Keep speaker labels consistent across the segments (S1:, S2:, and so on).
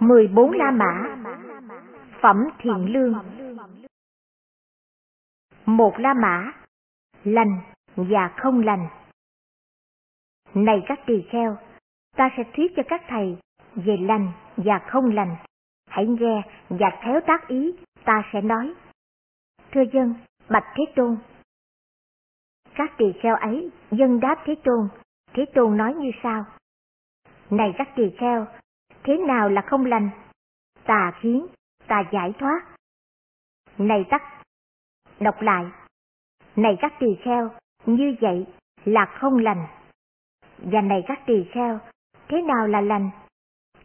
S1: 14 La Mã Phẩm Thiện Lương Một La Mã Lành và không lành Này các tỳ kheo, ta sẽ thuyết cho các thầy về lành và không lành. Hãy nghe và khéo tác ý, ta sẽ nói. Thưa dân, bạch Thế Tôn. Các tỳ kheo ấy dân đáp Thế Tôn, Thế Tôn nói như sau. Này các tỳ kheo, thế nào là không lành? Tà khiến, tà giải thoát. Này tắc, đọc lại. Này các tỳ kheo, như vậy là không lành. Và này các tỳ kheo, thế nào là lành?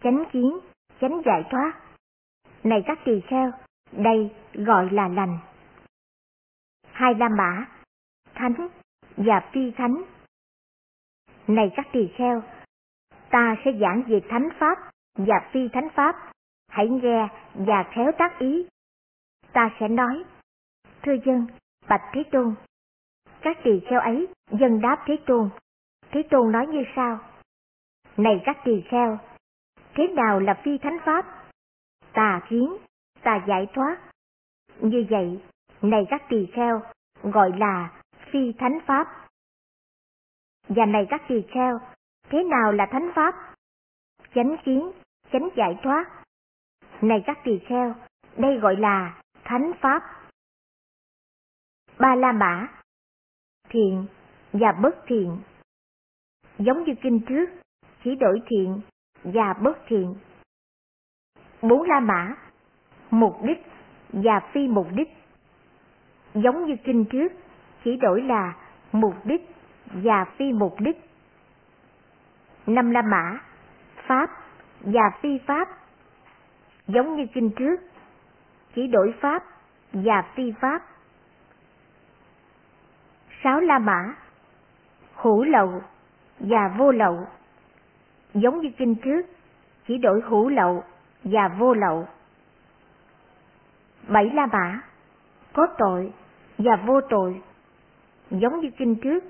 S1: Chánh kiến, chánh giải thoát. Này các tỳ kheo, đây gọi là lành. Hai La Mã, Thánh và Phi Thánh. Này các tỳ kheo, ta sẽ giảng về Thánh Pháp và Phi Thánh Pháp. Hãy nghe và khéo tác ý. Ta sẽ nói, thưa dân, bạch Thế Tôn. Các tỳ kheo ấy dân đáp Thế Tôn. Thế Tôn nói như sau. Này các tỳ kheo, thế nào là phi thánh pháp? Tà kiến, tà giải thoát. Như vậy, này các tỳ kheo, gọi là phi thánh pháp. Và này các tỳ kheo, thế nào là thánh pháp? Chánh kiến, chánh giải thoát. Này các tỳ kheo, đây gọi là thánh pháp. Ba La Mã Thiện và bất thiện Giống như kinh trước, chỉ đổi thiện và bất thiện. Bốn La Mã Mục đích và phi mục đích Giống như kinh trước, chỉ đổi là mục đích và phi mục đích. Năm La Mã Pháp và phi pháp Giống như kinh trước, chỉ đổi pháp và phi pháp. Sáu La Mã Hữu lậu và vô lậu Giống như kinh trước, chỉ đổi hữu lậu và vô lậu. Bảy La Mã Có tội và vô tội Giống như kinh trước,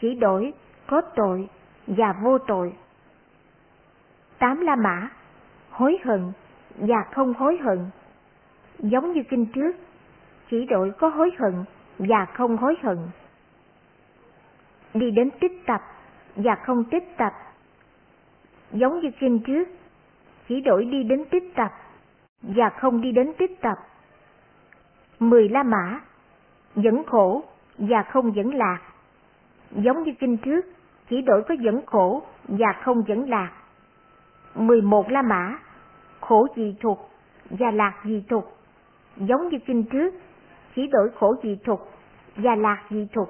S1: chỉ đổi có tội và vô tội. Tám La Mã Hối hận và không hối hận Giống như kinh trước, chỉ đổi có hối hận và không hối hận. Đi đến tích tập và không tích tập Giống như kinh trước, chỉ đổi đi đến tích tập và không đi đến tích tập. Mười La Mã Dẫn khổ và không dẫn lạc Giống như kinh trước, chỉ đổi có dẫn khổ và không dẫn lạc. Mười một La Mã Khổ dị thuộc và lạc dị thuộc Giống như kinh trước, chỉ đổi khổ dị thuộc và lạc dị thuộc.